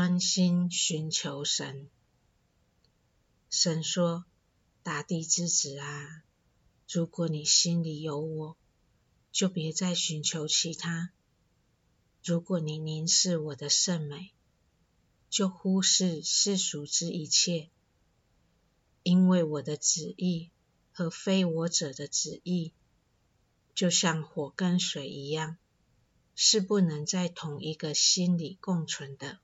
专心寻求神。神说：“大地之子啊，如果你心里有我，就别再寻求其他；如果你凝视我的圣美，就忽视世俗之一切。因为我的旨意和非我者的旨意，就像火跟水一样，是不能在同一个心里共存的。”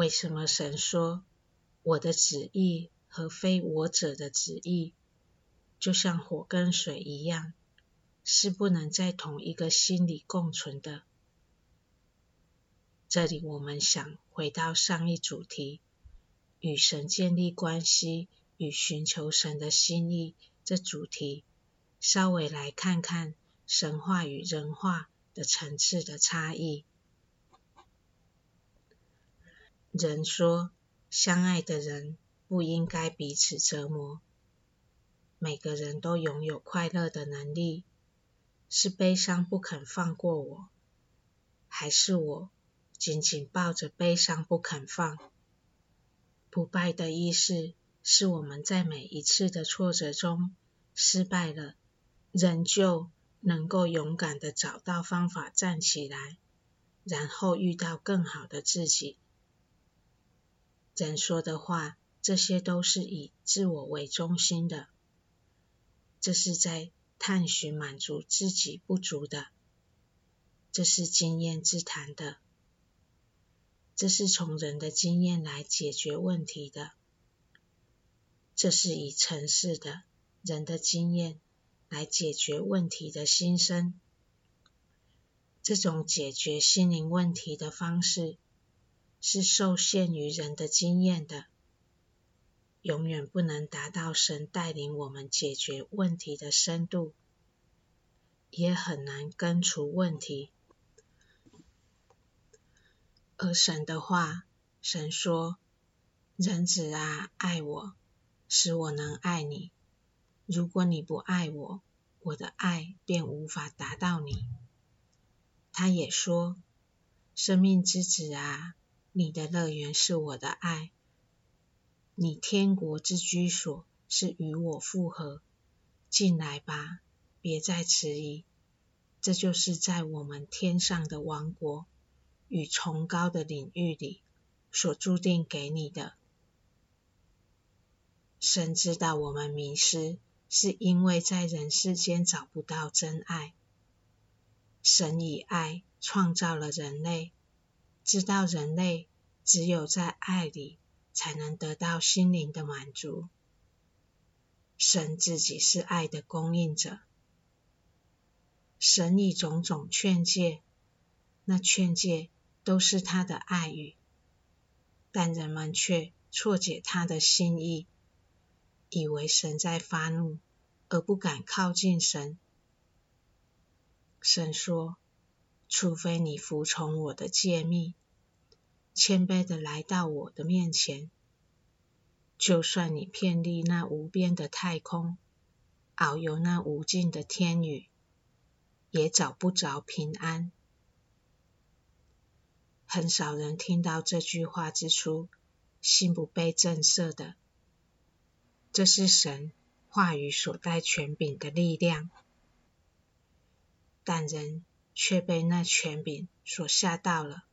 为什么神说我的旨意和非我者的旨意，就像火跟水一样，是不能在同一个心里共存的？这里我们想回到上一主题，与神建立关系与寻求神的心意这主题，稍微来看看神话与人话的层次的差异。人说，相爱的人不应该彼此折磨。每个人都拥有快乐的能力，是悲伤不肯放过我，还是我紧紧抱着悲伤不肯放？不败的意思是我们在每一次的挫折中失败了，仍旧能够勇敢地找到方法站起来，然后遇到更好的自己。人说的话，这些都是以自我为中心的，这是在探寻满足自己不足的，这是经验之谈的，这是从人的经验来解决问题的，这是以城市的人的经验来解决问题的心声，这种解决心灵问题的方式。是受限于人的经验的，永远不能达到神带领我们解决问题的深度，也很难根除问题。而神的话，神说：“人子啊，爱我，使我能爱你。如果你不爱我，我的爱便无法达到你。”他也说：“生命之子啊。”你的乐园是我的爱，你天国之居所是与我复合。进来吧，别再迟疑。这就是在我们天上的王国与崇高的领域里所注定给你的。神知道我们迷失，是因为在人世间找不到真爱。神以爱创造了人类。知道人类只有在爱里才能得到心灵的满足。神自己是爱的供应者。神以种种劝诫，那劝诫都是他的爱语，但人们却错解他的心意，以为神在发怒，而不敢靠近神。神说。除非你服从我的诫命，谦卑地来到我的面前，就算你遍历那无边的太空，遨游那无尽的天宇，也找不着平安。很少人听到这句话之初，心不被震慑的。这是神话语所带权柄的力量，但人。却被那权柄所吓到了，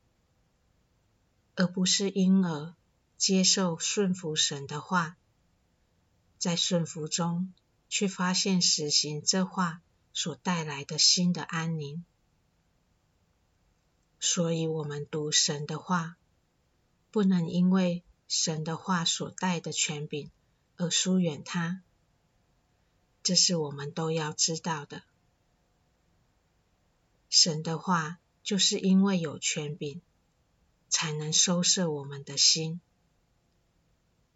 而不是因而接受顺服神的话，在顺服中却发现实行这话所带来的新的安宁。所以，我们读神的话，不能因为神的话所带的权柄而疏远它，这是我们都要知道的。神的话，就是因为有权柄，才能收摄我们的心。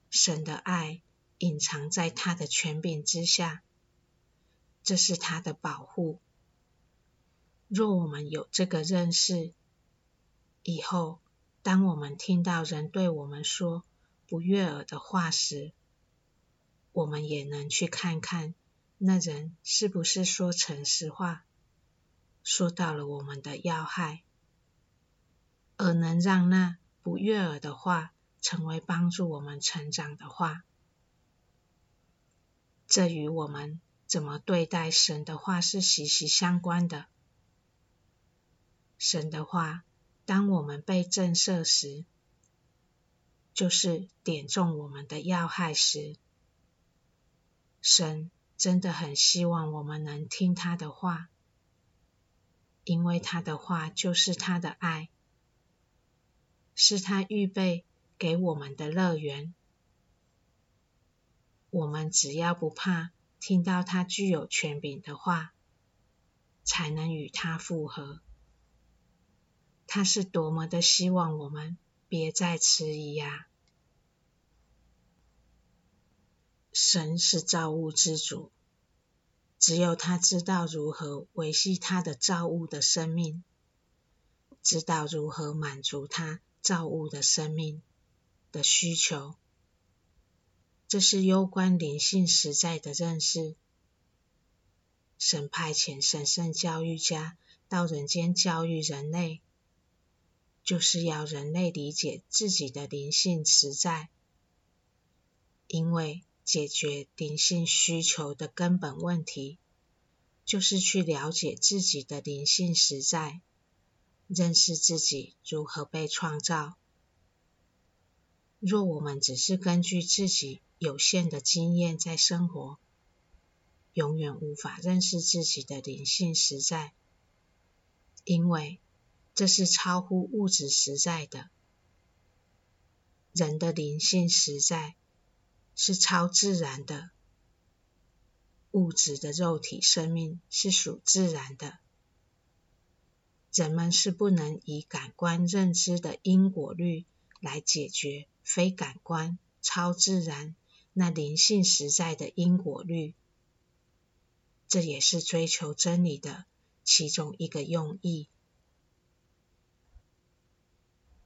神的爱隐藏在他的权柄之下，这是他的保护。若我们有这个认识，以后当我们听到人对我们说不悦耳的话时，我们也能去看看那人是不是说诚实话。说到了我们的要害，而能让那不悦耳的话成为帮助我们成长的话。这与我们怎么对待神的话是息息相关的。神的话，当我们被震慑时，就是点中我们的要害时。神真的很希望我们能听他的话，因为他的话就是他的爱，是他预备给我们的乐园。我们只要不怕听到他具有权柄的话，才能与他复合。他是多么的希望我们别再迟疑呀！神是造物之主，只有他知道如何维系他的造物的生命，知道如何满足他造物的生命的需求。这是攸关灵性实在的认识。神派遣神圣教育家到人间教育人类，就是要人类理解自己的灵性实在，因为。解决灵性需求的根本问题，就是去了解自己的灵性实在，认识自己如何被创造。若我们只是根据自己有限的经验在生活，永远无法认识自己的灵性实在，因为这是超乎物质实在的。人的灵性实在。是超自然的，物质的肉体生命是属自然的。人们是不能以感官认知的因果律来解决非感官、超自然、那灵性实在的因果律。这也是追求真理的其中一个用意。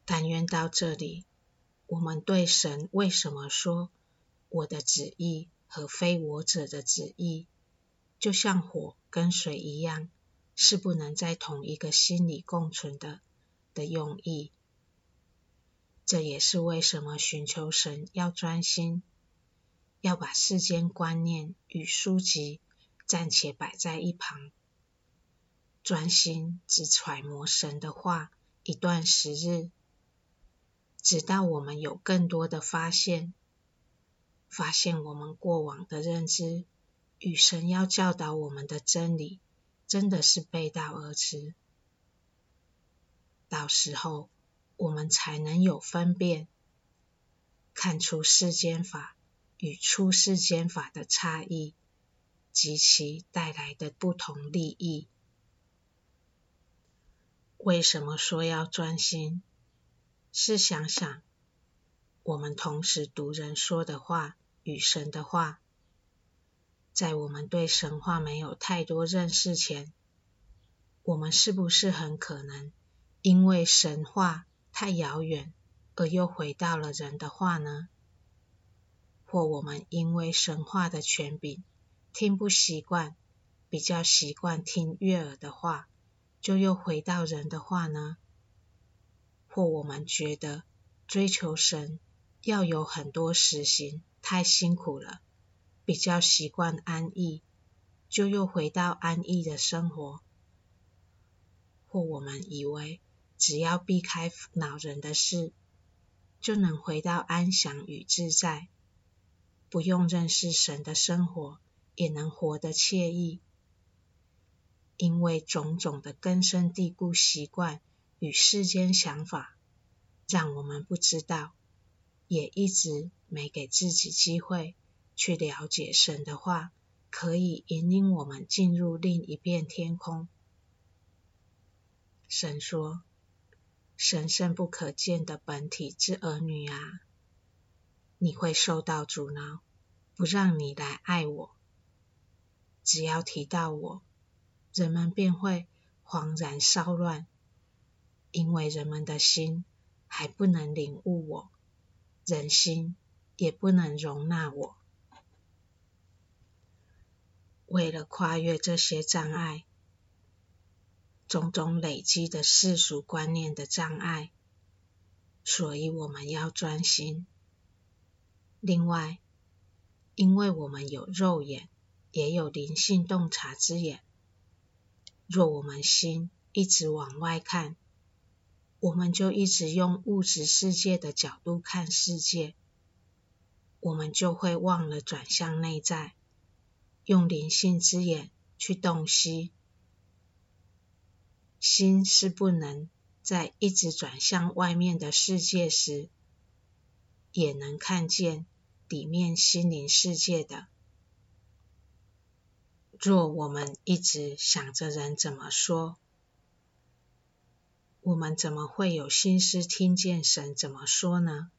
但愿到这里，我们对神为什么说，我的旨意和非我者的旨意，就像火跟水一样，是不能在同一个心里共存的的用意。这也是为什么寻求神要专心，要把世间观念与书籍暂且摆在一旁，专心只揣摩神的话一段时日，直到我们有更多的发现。发现我们过往的认知与神要教导我们的真理，真的是背道而驰。到时候，我们才能有分辨，看出世间法与出世间法的差异及其带来的不同利益。为什么说要专心？试想想，我们同时读人说的话。与神的话，在我们对神话没有太多认识前，我们是不是很可能因为神话太遥远，而又回到了人的话呢？或我们因为神话的权柄听不习惯，比较习惯听悦耳的话，就又回到人的话呢？或我们觉得追求神要有很多实行。太辛苦了，比较习惯安逸，就又回到安逸的生活。或我们以为只要避开恼人的事，就能回到安详与自在，不用认识神的生活也能活得惬意。因为种种的根深蒂固习惯与世间想法，让我们不知道。也一直没给自己机会去了解神的话，可以引领我们进入另一片天空。神说：“神圣不可见的本体之儿女啊，你会受到阻挠，不让你来爱我。只要提到我，人们便会惶然骚乱，因为人们的心还不能领悟我。”人心也不能容纳我。为了跨越这些障碍，种种累积的世俗观念的障碍所以我们要专心。另外，因为我们有肉眼，也有灵性洞察之眼。若我们心一直往外看，我们就一直用物质世界的角度看世界，我们就会忘了转向内在，用灵性之眼去洞悉。心是不能在一直转向外面的世界时，也能看见里面心灵世界的。若我们一直想着人怎么说，我们怎么会有心思听见神怎么说呢？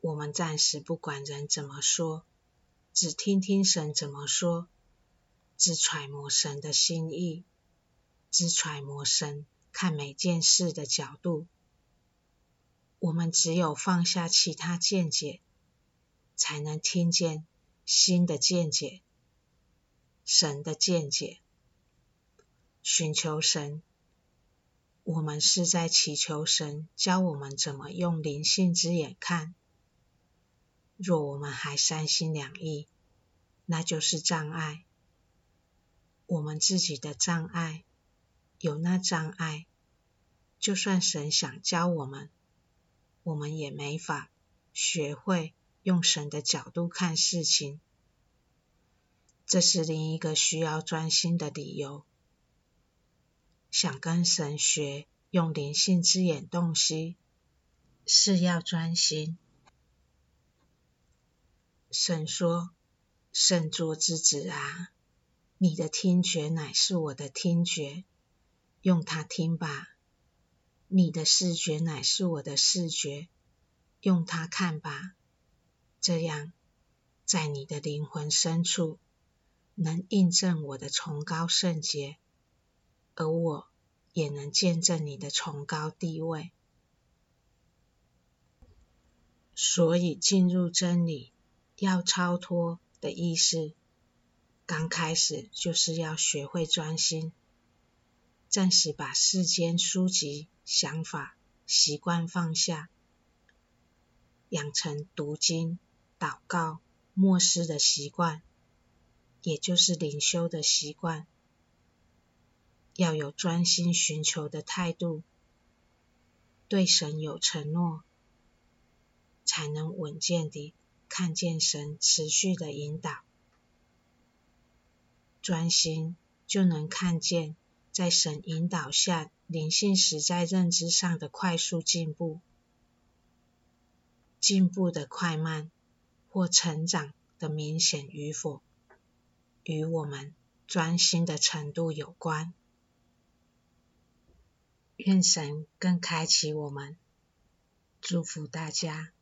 我们暂时不管人怎么说，只听听神怎么说，只揣摩神的心意。只揣摩神看每件事的角度，我们只有放下其他见解，才能听见新的见解，神的见解。寻求神，我们是在祈求神教我们怎么用灵性之眼看。若我们还三心两意，那就是障碍，我们自己的障碍。有那障碍，就算神想教我们，我们也没法学会用神的角度看事情。这是另一个需要专心的理由。想跟神学用灵性之眼洞悉，是要专心。神说：“圣作之子啊，你的听觉乃是我的听觉。”用它听吧，你的视觉乃是我的视觉，用它看吧。这样，在你的灵魂深处，能印证我的崇高圣洁，而我也能见证你的崇高地位。所以，进入真理，要超脱的意思，刚开始就是要学会专心。暂时把世间书籍、想法、习惯放下，养成读经、祷告、默思的习惯，也就是灵修的习惯。要有专心寻求的态度，对神有承诺，才能稳健地看见神持续的引导。专心就能看见。在神引导下，灵性实在认知上的快速进步，进步的快慢或成长的明显与否，与我们专心的程度有关。愿神更开启我们，祝福大家。